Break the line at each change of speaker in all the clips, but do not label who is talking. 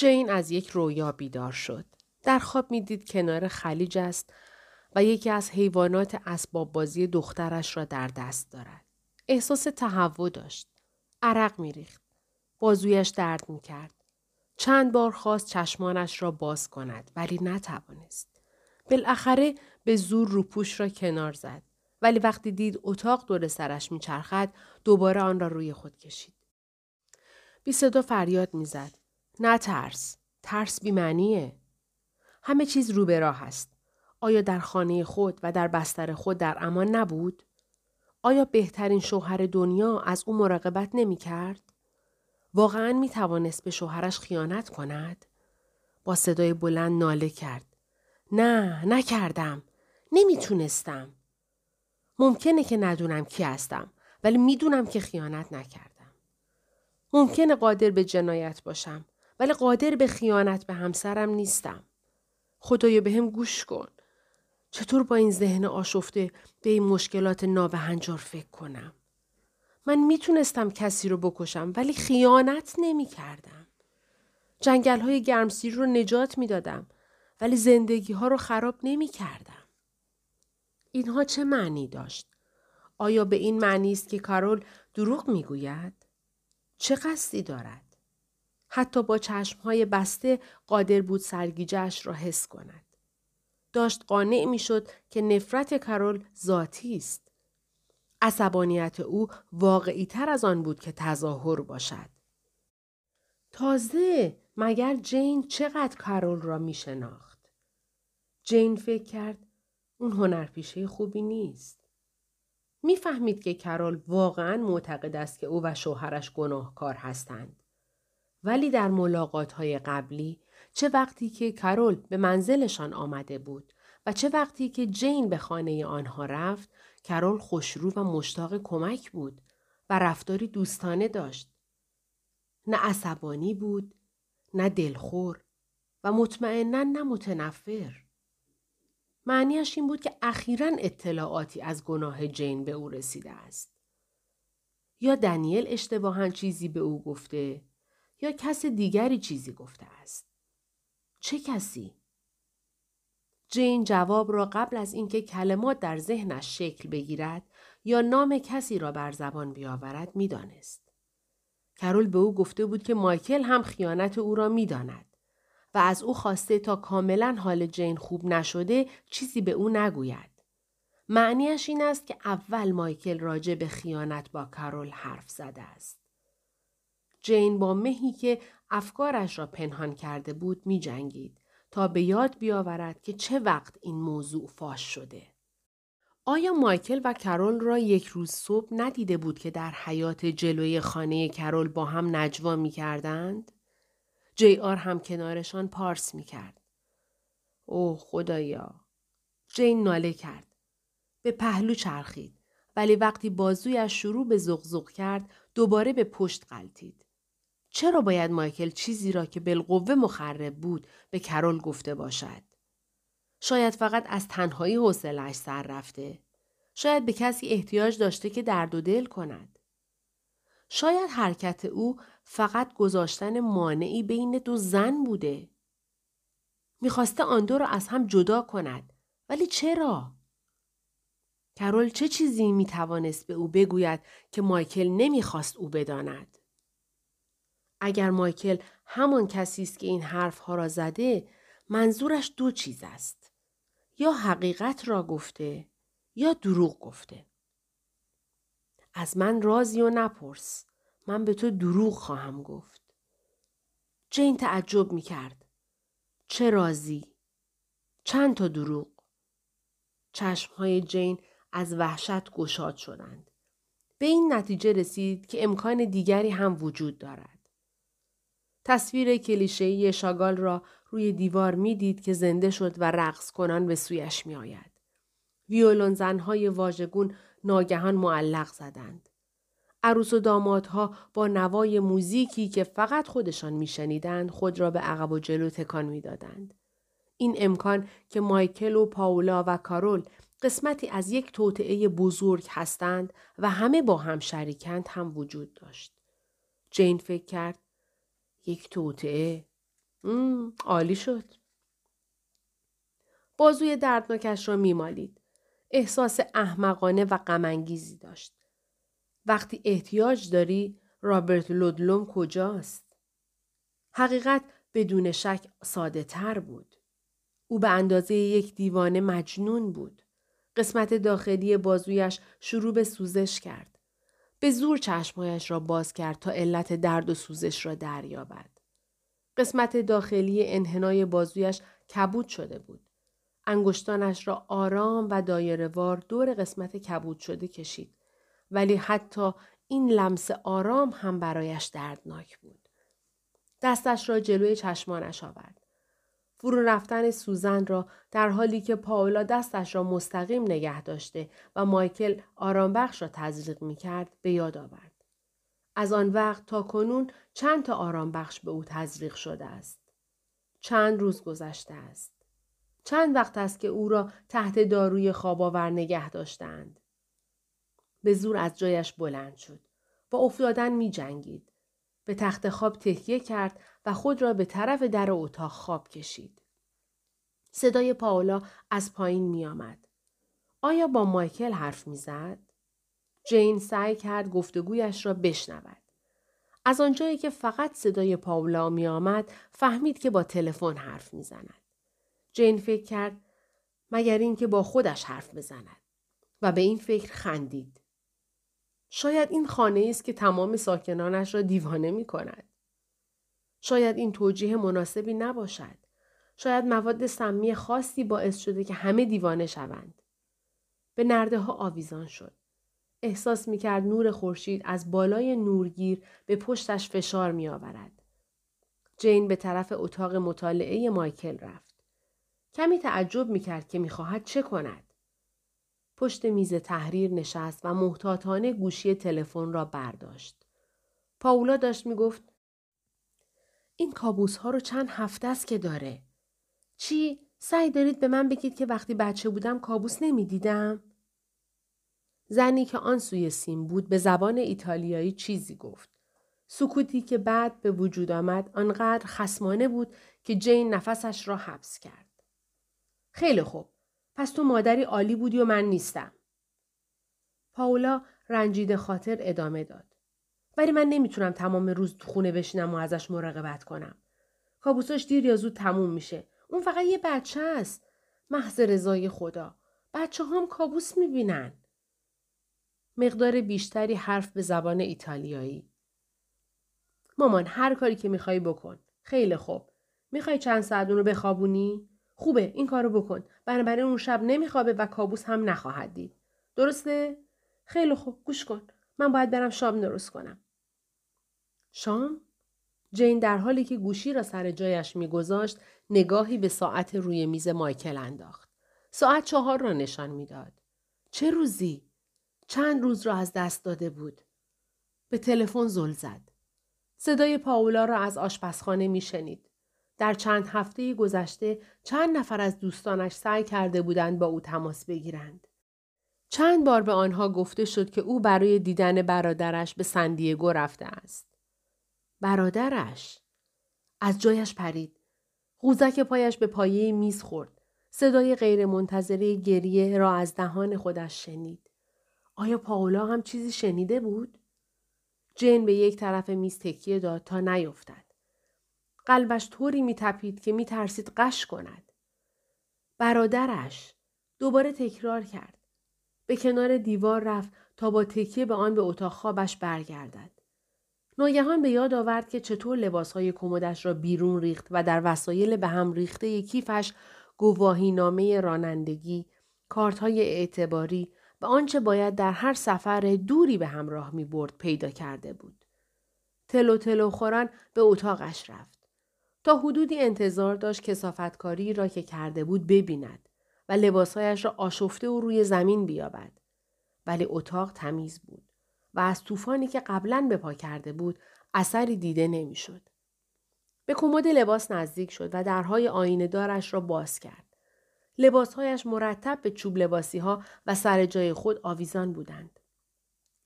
جین از یک رویا بیدار شد. در خواب می‌دید کنار خلیج است و یکی از حیوانات اسباب بازی دخترش را در دست دارد. احساس تهوع داشت. عرق میریخت. بازویش درد می‌کرد. چند بار خواست چشمانش را باز کند ولی نتوانست. بالاخره به زور روپوش را کنار زد. ولی وقتی دید اتاق دور سرش میچرخد دوباره آن را روی خود کشید. بی صدا فریاد می‌زد. نه ترس. ترس بیمعنیه. همه چیز رو به راه است. آیا در خانه خود و در بستر خود در امان نبود؟ آیا بهترین شوهر دنیا از او مراقبت نمی کرد؟ واقعا می توانست به شوهرش خیانت کند؟ با صدای بلند ناله کرد. نه نکردم. نمی‌تونستم. ممکنه که ندونم کی هستم ولی می‌دونم که خیانت نکردم. ممکنه قادر به جنایت باشم ولی قادر به خیانت به همسرم نیستم. خدایا به هم گوش کن. چطور با این ذهن آشفته به این مشکلات نابهنجار فکر کنم؟ من می‌تونستم کسی رو بکشم ولی خیانت نمی کردم. جنگل های گرمسیر رو نجات می‌دادم ولی زندگی ها رو خراب نمی کردم. اینها چه معنی داشت؟ آیا به این معنی است که کارول دروغ می‌گوید؟ چه قصدی دارد؟ حتی با چشمهای بسته قادر بود سرگیجهش را حس کند. داشت قانع می‌شد که نفرت کارول ذاتی است. عصبانیت او واقعی تر از آن بود که تظاهر باشد. تازه مگر جین چقدر کارول را می شناخت؟ جین فکر کرد اون هنرپیشه خوبی نیست. می‌فهمید که کرول واقعا معتقد است که او و شوهرش گناهکار هستند. ولی در ملاقات های قبلی چه وقتی که کرول به منزلشان آمده بود و چه وقتی که جین به خانه آنها رفت کرول خوشرو و مشتاق کمک بود و رفتاری دوستانه داشت. نه عصبانی بود، نه دلخور و مطمئنا نه متنفر. معنیش این بود که اخیرا اطلاعاتی از گناه جین به او رسیده است. یا دنیل اشتباها چیزی به او گفته یا کس دیگری چیزی گفته است. چه کسی؟ جین جواب را قبل از اینکه کلمات در ذهنش شکل بگیرد یا نام کسی را بر زبان بیاورد می‌دانست. کرول به او گفته بود که مایکل هم خیانت او را می‌داند. و از او خواسته تا کاملا حال جین خوب نشده چیزی به او نگوید. معنیش این است که اول مایکل راجع به خیانت با کارول حرف زده است. جین با مهی که افکارش را پنهان کرده بود می جنگید تا به یاد بیاورد که چه وقت این موضوع فاش شده. آیا مایکل و کرول را یک روز صبح ندیده بود که در حیات جلوی خانه کرول با هم نجوا می کردند؟ جی آر هم کنارشان پارس می کرد. اوه خدایا. جین ناله کرد. به پهلو چرخید. ولی وقتی بازویش شروع به زغزغ کرد دوباره به پشت قلتید. چرا باید مایکل چیزی را که بالقوه مخرب بود به کرول گفته باشد؟ شاید فقط از تنهایی حوصلهاش سر رفته. شاید به کسی احتیاج داشته که درد و دل کند. شاید حرکت او فقط گذاشتن مانعی بین دو زن بوده. می‌خواسته آن دو را از هم جدا کند. ولی چرا؟ کرول چه چیزی می‌توانست به او بگوید که مایکل نمی‌خواست او بداند؟ اگر مایکل همان کسی است که این حرفها را زده منظورش دو چیز است. یا حقیقت را گفته یا دروغ گفته. از من رازی و نپرس. من به تو دروغ خواهم گفت. جین تعجب می کرد. چه رازی؟ چند تا دروغ؟ چشمهای جین از وحشت گشاد شدند. به این نتیجه رسید که امکان دیگری هم وجود دارد. تصویر کلیشه‌ای شاگال را روی دیوار می‌دید که زنده شد و رقص کنان به سویش می آید. ویولون زنهای واژگون ناگهان معلق زدند. عروس و دامادها با نوای موزیکی که فقط خودشان میشنیدند خود را به عقب و جلو تکان می‌دادند. این امکان که مایکل و پاولا و کارول قسمتی از یک توطعه بزرگ هستند و همه با هم شریکند هم وجود داشت. جین فکر کرد یک توطعه عالی شد. بازوی دردناکش را میمالید. احساس احمقانه و غمانگیزی داشت. وقتی احتیاج داری رابرت لودلوم کجاست؟ حقیقت بدون شک ساده تر بود. او به اندازه یک دیوانه مجنون بود. قسمت داخلی بازویش شروع به سوزش کرد. به زور چشمهایش را باز کرد تا علت درد و سوزش را دریابد. قسمت داخلی انحنای بازویش کبود شده بود. انگشتانش را آرام و دایرهوار دور قسمت کبود شده کشید. ولی حتی این لمس آرام هم برایش دردناک بود. دستش را جلوی چشمانش آورد. فرو رفتن سوزن را در حالی که پاولا دستش را مستقیم نگه داشته و مایکل آرامبخش را تزریق می کرد به یاد آورد. از آن وقت تا کنون چند تا آرامبخش به او تزریق شده است. چند روز گذشته است. چند وقت است که او را تحت داروی خواباور نگه داشتند. به زور از جایش بلند شد. با افتادن می جنگید. به تخت خواب تکیه کرد و خود را به طرف در اتاق خواب کشید. صدای پاولا از پایین می آمد. آیا با مایکل حرف می زد؟ جین سعی کرد گفتگویش را بشنود. از آنجایی که فقط صدای پاولا می آمد فهمید که با تلفن حرف می زند. جین فکر کرد مگر اینکه با خودش حرف بزند و به این فکر خندید. شاید این خانه است که تمام ساکنانش را دیوانه می کند. شاید این توجیه مناسبی نباشد. شاید مواد سمی خاصی باعث شده که همه دیوانه شوند. به نرده ها آویزان شد. احساس می کرد نور خورشید از بالای نورگیر به پشتش فشار می آورد. جین به طرف اتاق مطالعه مایکل رفت. کمی تعجب می کرد که می خواهد چه کند. پشت میز تحریر نشست و محتاطانه گوشی تلفن را برداشت. پاولا داشت می گفت این کابوس ها رو چند هفته است که داره. چی؟ سعی دارید به من بگید که وقتی بچه بودم کابوس نمی دیدم؟ زنی که آن سوی سیم بود به زبان ایتالیایی چیزی گفت. سکوتی که بعد به وجود آمد آنقدر خسمانه بود که جین نفسش را حبس کرد. خیلی خوب. پس تو مادری عالی بودی و من نیستم. پاولا رنجیده خاطر ادامه داد. ولی من نمی‌تونم تمام روز تو خونه بشینم و ازش مراقبت کنم. کابوساش دیر یا زود تموم میشه. اون فقط یه بچه است. محض رضای خدا. بچه هم کابوس می‌بینن. مقدار بیشتری حرف به زبان ایتالیایی. مامان هر کاری که می‌خوای بکن. خیلی خوب. می‌خوای چند ساعت اون رو بخوابونی؟ خوبه این کارو بکن. بنابراین اون شب نمیخوابه و کابوس هم نخواهد دید. درسته؟ خیلی خوب گوش کن. من باید برم شام درست کنم. شام؟ جین در حالی که گوشی را سر جایش میگذاشت نگاهی به ساعت روی میز مایکل انداخت. ساعت چهار را نشان می‌داد. چه روزی؟ چند روز را از دست داده بود. به تلفن زل زد. صدای پاولا را از آشپزخانه میشنید. در چند هفته گذشته چند نفر از دوستانش سعی کرده بودند با او تماس بگیرند. چند بار به آنها گفته شد که او برای دیدن برادرش به سندیگو رفته است. برادرش از جایش پرید. قوزک پایش به پایه میز خورد. صدای غیرمنتظره گریه را از دهان خودش شنید. آیا پاولا هم چیزی شنیده بود؟ جین به یک طرف میز تکیه داد تا نیفتد. قلبش طوری میتپید که میترسید قش کند. برادرش دوباره تکرار کرد. به کنار دیوار رفت تا با تکیه به آن به اتاق خوابش برگردد. ناگهان به یاد آورد که چطور لباسهای کمدش را بیرون ریخت و در وسایل به هم ریخته کیفش گواهی نامه رانندگی، کارتهای اعتباری و آنچه باید در هر سفر دوری به همراه می برد پیدا کرده بود. تلو تلو خوران به اتاقش رفت. تا حدودی انتظار داشت کسافتکاری را که کرده بود ببیند و لباسهایش را آشفته و روی زمین بیابد. ولی اتاق تمیز بود و از طوفانی که قبلا به پا کرده بود اثری دیده نمی‌شد. به کمد لباس نزدیک شد و درهای آینه دارش را باز کرد. لباسهایش مرتب به چوب لباسی ها و سر جای خود آویزان بودند.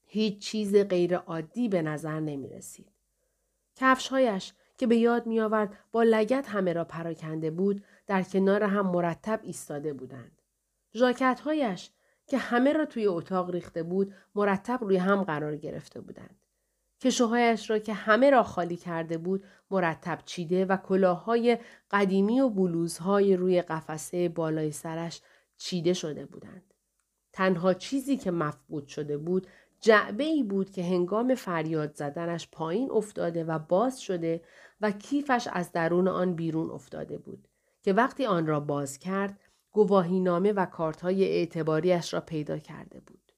هیچ چیز غیر عادی به نظر نمی رسید. کفشهایش که به یاد می آورد با لگت همه را پراکنده بود در کنار هم مرتب ایستاده بودند. ژاکت هایش که همه را توی اتاق ریخته بود مرتب روی هم قرار گرفته بودند. کشوهایش را که همه را خالی کرده بود مرتب چیده و کلاههای قدیمی و بلوزهای روی قفسه بالای سرش چیده شده بودند. تنها چیزی که مفقود شده بود جعبه ای بود که هنگام فریاد زدنش پایین افتاده و باز شده و کیفش از درون آن بیرون افتاده بود که وقتی آن را باز کرد گواهینامه و کارتهای اعتباریش را پیدا کرده بود.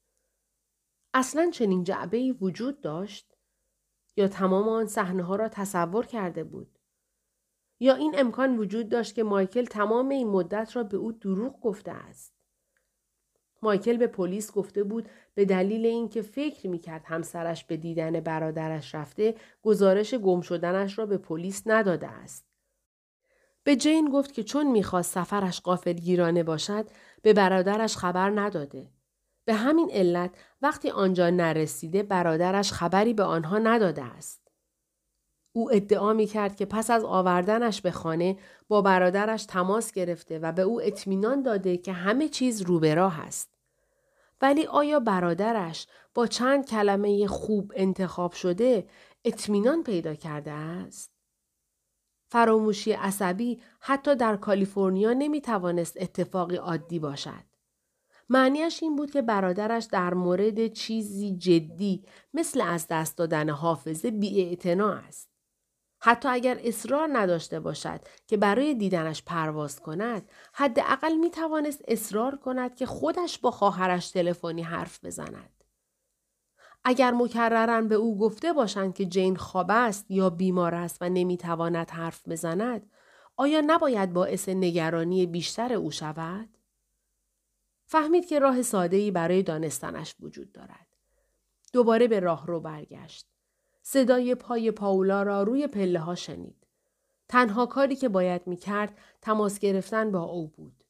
اصلا چنین جعبه ای وجود داشت؟ یا تمام آن صحنه ها را تصور کرده بود؟ یا این امکان وجود داشت که مایکل تمام این مدت را به او دروغ گفته است؟ مایکل به پلیس گفته بود به دلیل اینکه فکر می‌کرد همسرش به دیدن برادرش رفته گزارش گم شدنش را به پلیس نداده است. به جین گفت که چون می‌خواست سفرش گیرانه باشد به برادرش خبر نداده. به همین علت وقتی آنجا نرسیده برادرش خبری به آنها نداده است. او ادعا می کرد که پس از آوردنش به خانه با برادرش تماس گرفته و به او اطمینان داده که همه چیز رو راه است. ولی آیا برادرش با چند کلمه خوب انتخاب شده اطمینان پیدا کرده است؟ فراموشی عصبی حتی در کالیفرنیا نمی توانست اتفاقی عادی باشد. معنیش این بود که برادرش در مورد چیزی جدی مثل از دست دادن حافظه بی است. حتی اگر اصرار نداشته باشد که برای دیدنش پرواز کند حداقل می توانست اصرار کند که خودش با خواهرش تلفنی حرف بزند. اگر مکررن به او گفته باشند که جین خواب است یا بیمار است و نمی‌تواند حرف بزند آیا نباید باعث نگرانی بیشتر او شود؟ فهمید که راه ساده برای دانستنش وجود دارد. دوباره به راه رو برگشت. صدای پای پاولا را روی پله ها شنید. تنها کاری که باید می کرد تماس گرفتن با او بود.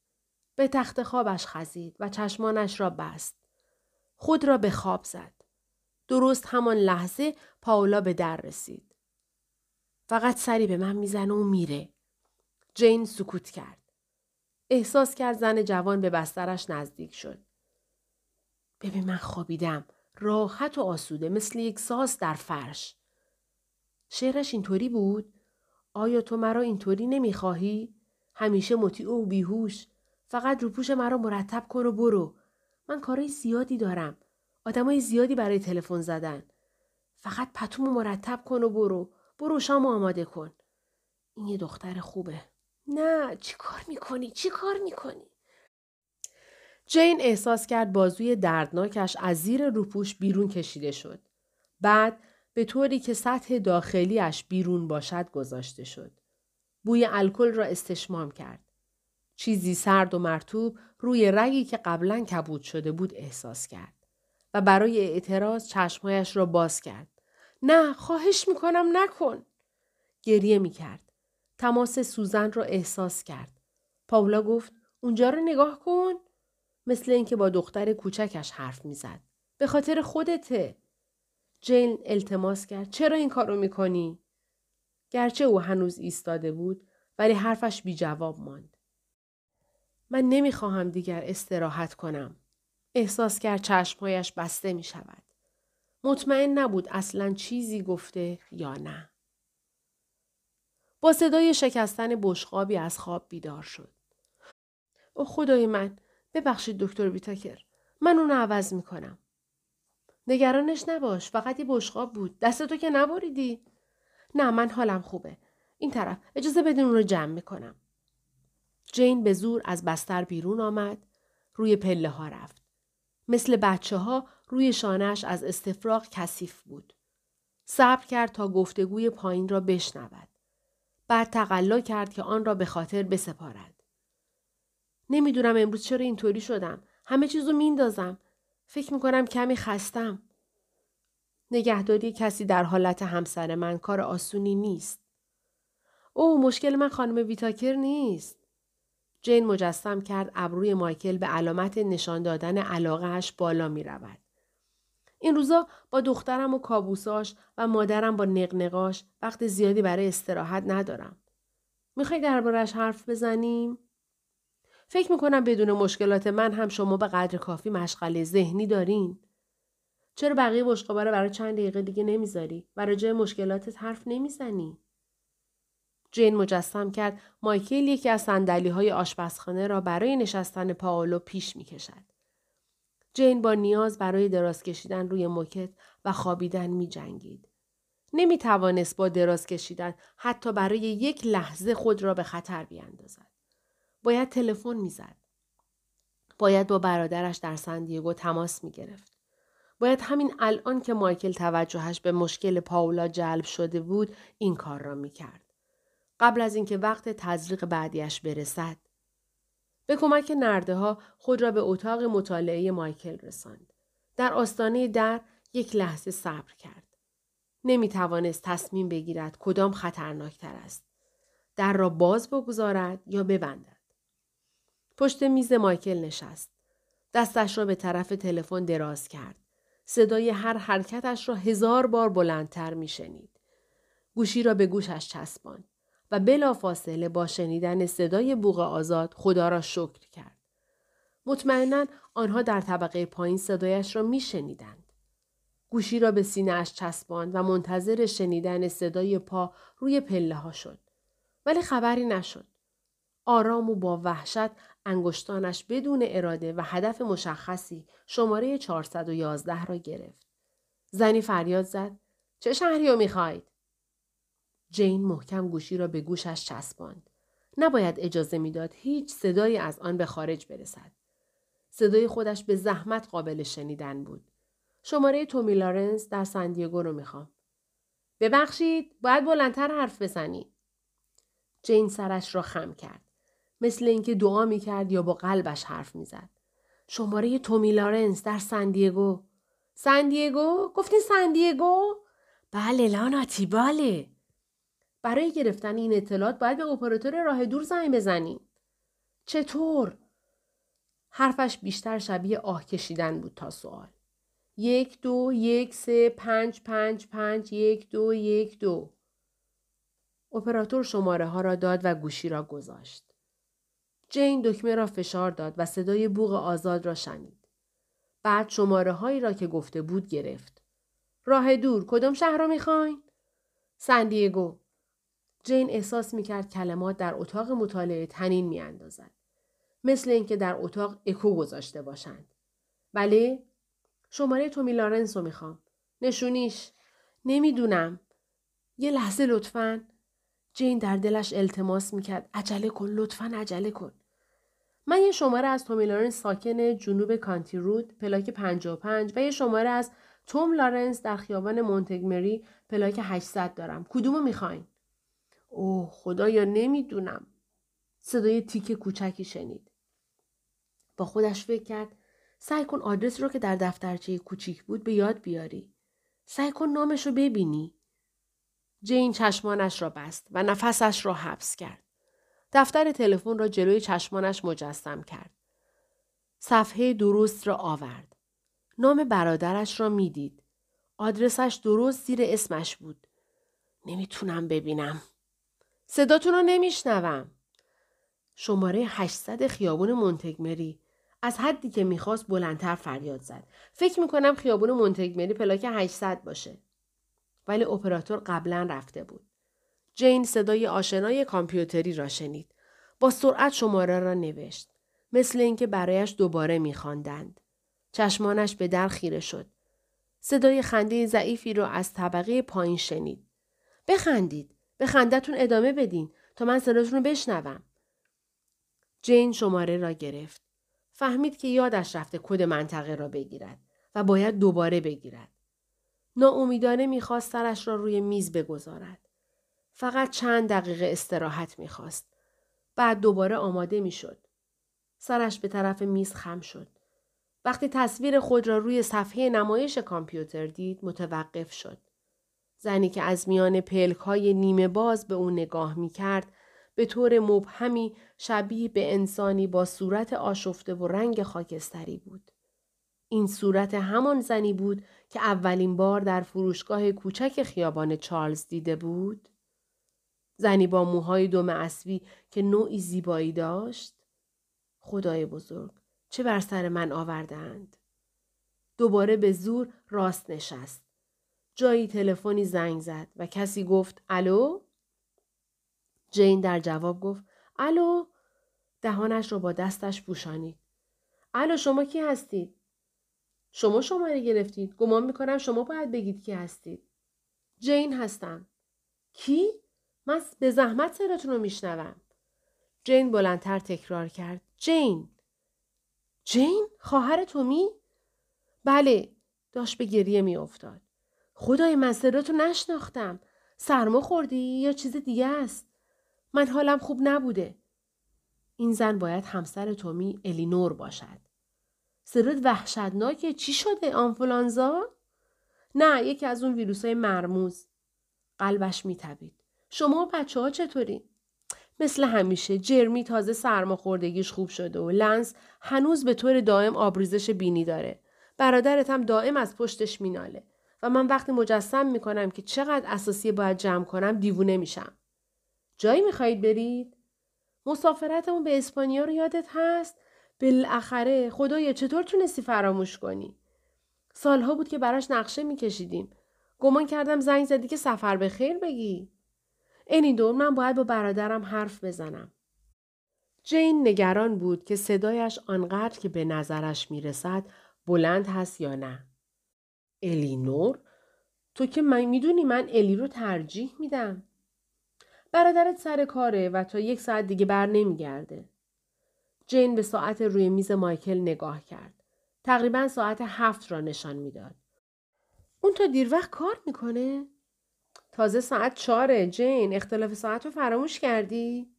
به تخت خوابش خزید و چشمانش را بست. خود را به خواب زد. درست همان لحظه پاولا به در رسید. فقط سری به من می‌زنه و میره. جین سکوت کرد. احساس کرد زن جوان به بسترش نزدیک شد. ببین من خوابیدم. راحت و آسوده مثل یک ساز در فرش. شعرش اینطوری بود؟ آیا تو مرا اینطوری نمی‌خواهی؟ همیشه مطیع و بیهوش. فقط روپوش مرا مرتب کن و برو. من کارای زیادی دارم. آدمای زیادی برای تلفن زدن. فقط پتومو مرتب کن و برو. برو شام آماده کن. این یه دختر خوبه. نه چی کار می‌کنی؟ چی کار می‌کنی؟ جین احساس کرد بازوی دردناکش از زیر روپوش بیرون کشیده شد. بعد به طوری که سطح داخلیش بیرون باشد گذاشته شد. بوی الکل را استشمام کرد. چیزی سرد و مرتوب روی رگی که قبلا کبود شده بود احساس کرد و برای اعتراض چشمهایش را باز کرد. نه خواهش می‌کنم نکن. گریه می‌کرد. تماس سوزن را احساس کرد. پاولا گفت اونجا رو نگاه کن. مثل اینکه با دختر کوچکش حرف می‌زد. به خاطر خودته. جین التماس کرد. چرا این کارو می‌کنی؟ گرچه او هنوز ایستاده بود ولی حرفش بی جواب ماند. من نمی‌خواهم دیگر استراحت کنم. احساس کرد چشمهایش بسته می شود. مطمئن نبود اصلا چیزی گفته یا نه. با صدای شکستن بشقابی از خواب بیدار شد. او خدای من ببخشید دکتر بیتاکر. من اونو عوض می‌کنم. نگرانش نباش فقط یه بشقاب بود. دست تو که نبریدی. نه من حالم خوبه. این طرف اجازه بدین اون رو جمع می‌کنم. جین به زور از بستر بیرون آمد. روی پله ها رفت. مثل بچه ها روی شانهش از استفراغ کثیف بود. صبر کرد تا گفتگوی پایین را بشنود. بعد تقلا کرد که آن را به خاطر بسپارد. نمی‌دونم امروز چرا اینطوری شدم. همه چیزو میندازم. فکر می‌کنم کمی خستم. نگهداری کسی در حالت همسر من کار آسونی نیست. او مشکل من خانم ویتاکر نیست. جین مجسم کرد ابروی مایکل به علامت نشان دادن علاقهش بالا می رود. این روزا با دخترم و کابوساش و مادرم با نقنقاش وقت زیادی برای استراحت ندارم. می‌خوای دربارش حرف بزنیم؟ فکر می‌کنم بدون مشکلات من هم شما به قدر کافی مشغله ذهنی دارین. چرا بقیه بشقابا رو برای چند دقیقه دیگه نمی‌ذاری؟ برای جای مشکلاتت حرف نمی‌زنی؟ جین مجسم کرد مایکل یکی از سندلی های آشپزخانه را برای نشستن پاولو پیش می کشد. جین با نیاز برای دراز کشیدن روی موکت و خوابیدن می جنگید. نمی توانست با دراز کشیدن حتی برای یک لحظه خود را به خطر بیاندازد. باید تلفن می‌زد. باید با برادرش در سندیگو تماس می گرفت. باید همین الان که مایکل توجهش به مشکل پاولا جلب شده بود این کار را می کرد. قبل از اینکه وقت تزریق بعدیش برسد. به کمک نرده ها خود را به اتاق مطالعه مایکل رساند. در آستانه در یک لحظه صبر کرد. نمی توانست تصمیم بگیرد کدام خطرناکتر است. در را باز بگذارد یا ببندد. پشت میز مایکل نشست. دستش را به طرف تلفن دراز کرد. صدای هر حرکتش را هزار بار بلندتر می شنید. گوشی را به گوشش چسباند. و بلافاصله با شنیدن صدای بوغ آزاد خدا را شکر کرد. مطمئنا آنها در طبقه پایین صدایش را می شنیدند. گوشی را به سینه اش چسباند و منتظر شنیدن صدای پا روی پله ها شد. ولی خبری نشد. آرام و با وحشت انگشتانش بدون اراده و هدف مشخصی شماره 411 را گرفت. زنی فریاد زد چه شهری رو می‌خواید؟ جین محکم گوشی را به گوشش چسباند. نباید اجازه می‌داد هیچ صدایی از آن به خارج برسد. صدای خودش به زحمت قابل شنیدن بود. شماره تومی لارنس در سندیگو رو می‌خوام. ببخشید باید بلندتر حرف بزنی. جین سرش را خم کرد. مثل اینکه دعا می‌کرد یا با قلبش حرف می‌زد. شماره تومی لارنس در سندیگو. سندیگو؟ گفتین سندیگو؟ بله لاناتی بله. برای گرفتن این اطلاعات باید به اپراتور راه دور زنگ بزنیم. چطور؟ حرفش بیشتر شبیه آه کشیدن بود تا سوال. یک دو یک سه پنج پنج پنج یک دو یک دو. اپراتور شماره ها را داد و گوشی را گذاشت. جین دکمه را فشار داد و صدای بوغ آزاد را شنید. بعد شماره هایی را که گفته بود گرفت. راه دور کدام شهر را می‌خواین؟ سندیگو. جین احساس می‌کرد کلمات در اتاق مطالعه تنین میاندازد. مثل اینکه در اتاق اکو گذاشته باشند. بله؟ شماره تومی لارنس رو می‌خوام. نشونیش. نمی‌دونم. یه لحظه لطفا. جین در دلش التماس می‌کرد. عجله کن. لطفا عجله کن. من یه شماره از تومی لارنس ساکن جنوب کانتی رود پلاک 55 و یه شماره از توم لارنس در خیابان مونتگمری پلاک 800 دارم. کدومو می‌خواین؟ اوه خدایا نمی‌دونم. صدای تیک کوچکی شنید. با خودش فکر کرد سعی کن آدرس رو که در دفترچه کوچیک بود به یاد بیاری. سعی کن نامش رو ببینی. جین چشمانش را بست و نفسش را حبس کرد. دفتر تلفن را جلوی چشمانش مجسم کرد. صفحه درست را آورد. نام برادرش را می‌دید. آدرسش درست زیر اسمش بود. نمی‌تونم ببینم. صداتون رو نمیشنوم. شماره 800 خیابون مونتگمری از حدی که می‌خواست بلندتر فریاد زد. فکر می‌کنم خیابون مونتگمری پلاک 800 باشه. ولی اپراتور قبلا رفته بود. جین صدای آشنای کامپیوتری را شنید. با سرعت شماره را نوشت. مثل اینکه برایش دوباره میخواندند. چشمانش به در خیره شد. صدای خنده ضعیفی را از طبقه پایین شنید. بخندید. به خندتون ادامه بدین تا من صداتون رو بشنوم. جین شماره را گرفت. فهمید که یادش رفته کد منطقه را بگیرد و باید دوباره بگیرد. ناامیدانه می‌خواست سرش را روی میز بگذارد. فقط چند دقیقه استراحت می‌خواست. بعد دوباره آماده می‌شد. سرش به طرف میز خم شد. وقتی تصویر خود را روی صفحه نمایش کامپیوتر دید متوقف شد. زنی که از میان پلک های نیمه باز به او نگاه می کرد به طور مبهمی شبیه به انسانی با صورت آشفته و رنگ خاکستری بود. این صورت همان زنی بود که اولین بار در فروشگاه کوچک خیابان چارلز دیده بود؟ زنی با موهای دم اسبی که نوعی زیبایی داشت؟ خدای بزرگ چه بر سر من آوردند؟ دوباره به زور راست نشست. جایی تلفنی زنگ زد و کسی گفت الو؟ جین در جواب گفت الو؟ دهانش را با دستش پوشانید. الو شما کی هستید؟ شما شماره گرفتید. گمان می‌کنم شما باید بگید کی هستید. جین هستم. کی؟ من به زحمت صداتون رو میشنوم. جین بلندتر تکرار کرد. جین. جین؟ خواهر تومی؟ بله. داشت به گریه میافتاد. خدای من صداتو نشناختم. سرما خوردی یا چیز دیگه است؟ من حالم خوب نبوده. این زن باید همسر تومی الینور باشد. صدات وحشتناکه چی شده آنفولانزا؟ نه یکی از اون ویروس های مرموز. قلبش میتبید. شما بچه ها چطورین؟ مثل همیشه جرمی تازه سرماخوردگیش خوب شده و لنس هنوز به طور دائم آبریزش بینی داره. برادرت هم دائم از پشتش میناله و من وقتی مجسم می‌کنم که چقدر اساسی باید جمع کنم دیوونه میشم. جایی می‌خواهید برید؟ مسافرتمون به اسپانیا رو یادت هست؟ بالاخره خدایا چطور تونستی فراموش کنی؟ سالها بود که براش نقشه میکشیدیم. گمان کردم زنگ زدی که سفر به خیر بگی. دور من باید با برادرم حرف بزنم. جین نگران بود که صدایش آنقدر که به نظرش می‌رسد بلند هست یا نه. الینور؟ تو که من می‌دونی من الی رو ترجیح میدم. برادرت سر کاره و تا یک ساعت دیگه بر نمیگرده. جین به ساعت روی میز مایکل نگاه کرد. تقریبا ساعت هفت را نشان می‌داد. اون تا دیر وقت کار می‌کنه؟ تازه ساعت چاره جین اختلاف ساعت رو فراموش کردی؟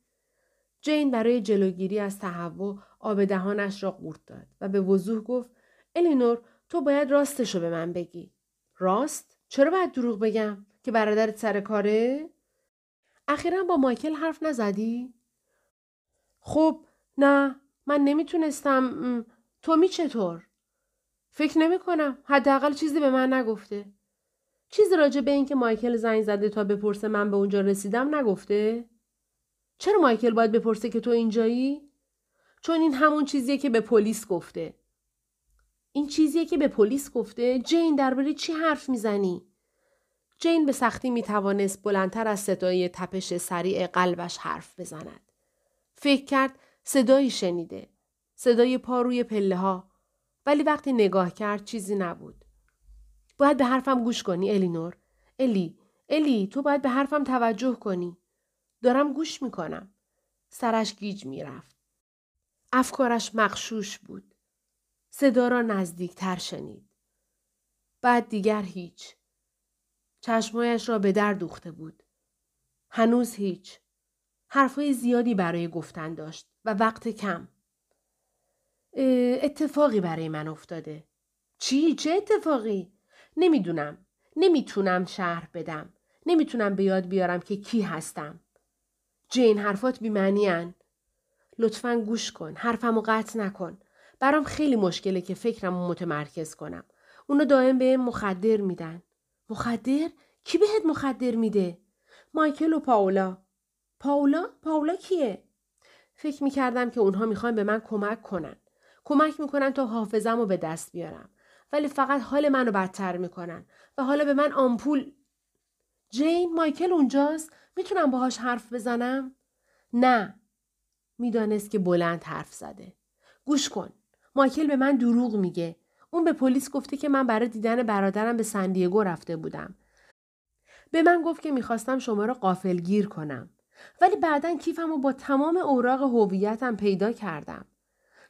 جین برای جلوگیری از تهوع آب دهانش را قورت داد و به وضوح گفت الینور تو باید راستش رو به من بگی. راست؟ چرا باید دروغ بگم؟ که برادرت سر کاره؟ اخیرا با مایکل حرف نزدی؟ خب نه من نمی‌تونستم تومی چطور؟ فکر نمی کنم. حداقل چیزی به من نگفته. چیزی راجع به اینکه مایکل زنگ زده تا بپرسه من به اونجا رسیدم نگفته؟ چرا مایکل باید بپرسه که تو اینجایی؟ چون این همون چیزیه که به پلیس گفته. این چیزیه که به پلیس گفته جین درباره چی حرف می‌زنی؟ جین به سختی می توانست بلندتر از صدای تپش سریع قلبش حرف بزند. فکر کرد صدایی شنیده. صدای پا روی پله ها. ولی وقتی نگاه کرد چیزی نبود. باید به حرفم گوش کنی الینور. الی، الی تو باید به حرفم توجه کنی. دارم گوش می‌کنم. سرش گیج می‌رفت. افکارش مخشوش بود. صدا را نزدیکتر شنید. بعد دیگر هیچ. چشمایش را به در دوخته بود. هنوز هیچ. حرفهای زیادی برای گفتن داشت و وقت کم. اتفاقی برای من افتاده. چی؟ چه اتفاقی؟ نمی‌دونم. نمی‌تونم شهر بدم. نمی‌تونم به یاد بیارم که کی هستم. جین حرفات بیمعنی لطفا گوش کن. حرفمو قطع نکن. برام خیلی مشکله که فکرم متمرکز کنم. اونو دائم به مخدر میدن. مخدر؟ کی بهت مخدر میده؟ مایکل و پاولا. پاولا؟ پاولا کیه؟ فکر می‌کردم که اونها می‌خوان به من کمک کنن. کمک می‌کنن تا حافظم رو به دست بیارم. ولی فقط حال منو بدتر می‌کنن. و حالا به من آمپول. جین مایکل اونجاست؟ می‌تونم باهاش حرف بزنم؟ نه. می‌دانست که بلند حرف زده. گوش کن. مایکل به من دروغ میگه. اون به پلیس گفته که من برای دیدن برادرم به سندیگو رفته بودم. به من گفت که می‌خواستم شما را قافل گیر کنم. ولی بعدا کیفم رو با تمام اوراق هویتم پیدا کردم.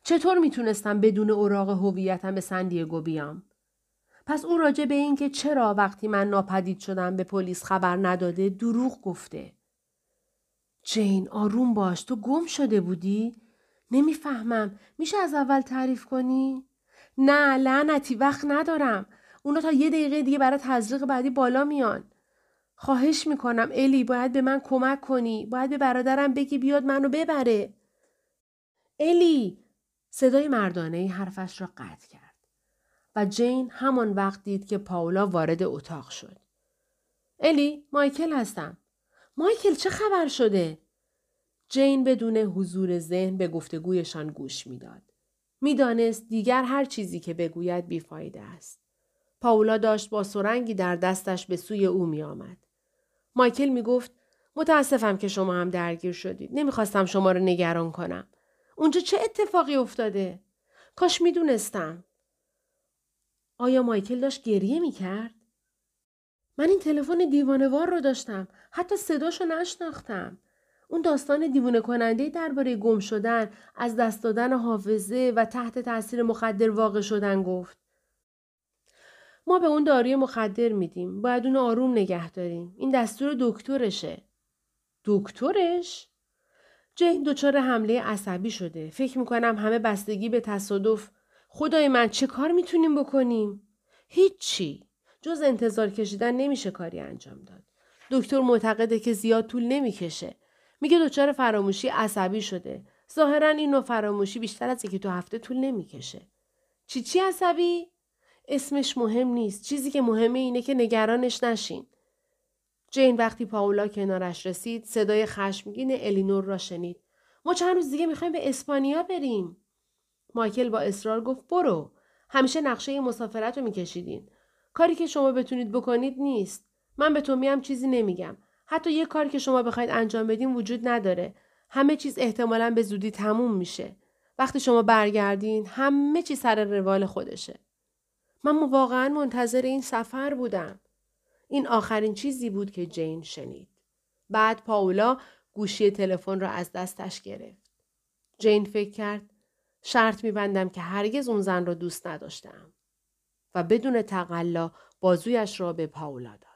چطور می‌تونستم بدون اوراق هویتم به سندیگو بیام؟ پس او راجع به اینکه چرا وقتی من ناپدید شدم به پلیس خبر نداده دروغ گفته. جین آروم باش تو گم شده بودی؟ نمی‌فهمم میشه از اول تعریف کنی؟ نه لعنتی وقت ندارم. اونا تا یه دقیقه دیگه برای تزریق بعدی بالا میان. خواهش می‌کنم الی باید به من کمک کنی. باید به برادرم بگی بیاد منو ببره. الی صدای مردانه حرفش را قطع کرد. و جین همان وقت دید که پاولا وارد اتاق شد. الی مایکل هستم. مایکل چه خبر شده؟ جین بدون حضور ذهن به گفتگویشان گوش می‌داد. می‌دانست دیگر هر چیزی که بگوید بیفایده است. پاولا داشت با سرنگی در دستش به سوی او می آمد. مایکل می گفت متاسفم که شما هم درگیر شدید. نمی‌خواستم شما رو نگران کنم. اونجا چه اتفاقی افتاده؟ کاش می‌دونستم. آیا مایکل داشت گریه می کرد؟ من این تلفن دیوانوار رو داشتم. حتی صداشو نشناختم. اون داستان دیوونه کننده درباره گم شدن، از دست دادن حافظه و تحت تاثیر مخدر واقع شدن گفت. ما به اون داروی مخدر میدیم. باید اون آروم نگه داریم. این دستور دکترشه. دکترش؟ جین دچار حمله عصبی شده. فکر می‌کنم همه بستگی به تصادف. خدای من چه کار می‌تونیم بکنیم؟ هیچی. جز انتظار کشیدن نمیشه کاری انجام داد. دکتر معتقده که زیاد طول نمی‌کشه. میگه دچار فراموشی عصبی شده. ظاهرا این نوع فراموشی بیشتر از یکی تو هفته طول نمی‌کشه. چی چی عصبی؟ اسمش مهم نیست. چیزی که مهمه اینه که نگرانش نشین. جین وقتی پاولا کنارش رسید صدای خشمگین الینور را شنید. ما چند روز دیگه می‌خوایم به اسپانیا بریم. مایکل با اصرار گفت برو. همیشه نقشه مسافرت رو میکشیدین. کاری که شما بتونید بکنید نیست. من به تو میم چیزی نمیگم. حتی یه کار که شما بخواید انجام بدین وجود نداره. همه چیز احتمالا به زودی تموم میشه. وقتی شما برگردین همه چیز سر روال خودشه. من واقعا منتظر این سفر بودم. این آخرین چیزی بود که جین شنید. بعد پاولا گوشی تلفن را از دستش گرفت. جین فکر کرد شرط میبندم که هرگز اون زن را دوست نداشتم و بدون تقلا بازویش را به پاولا داد.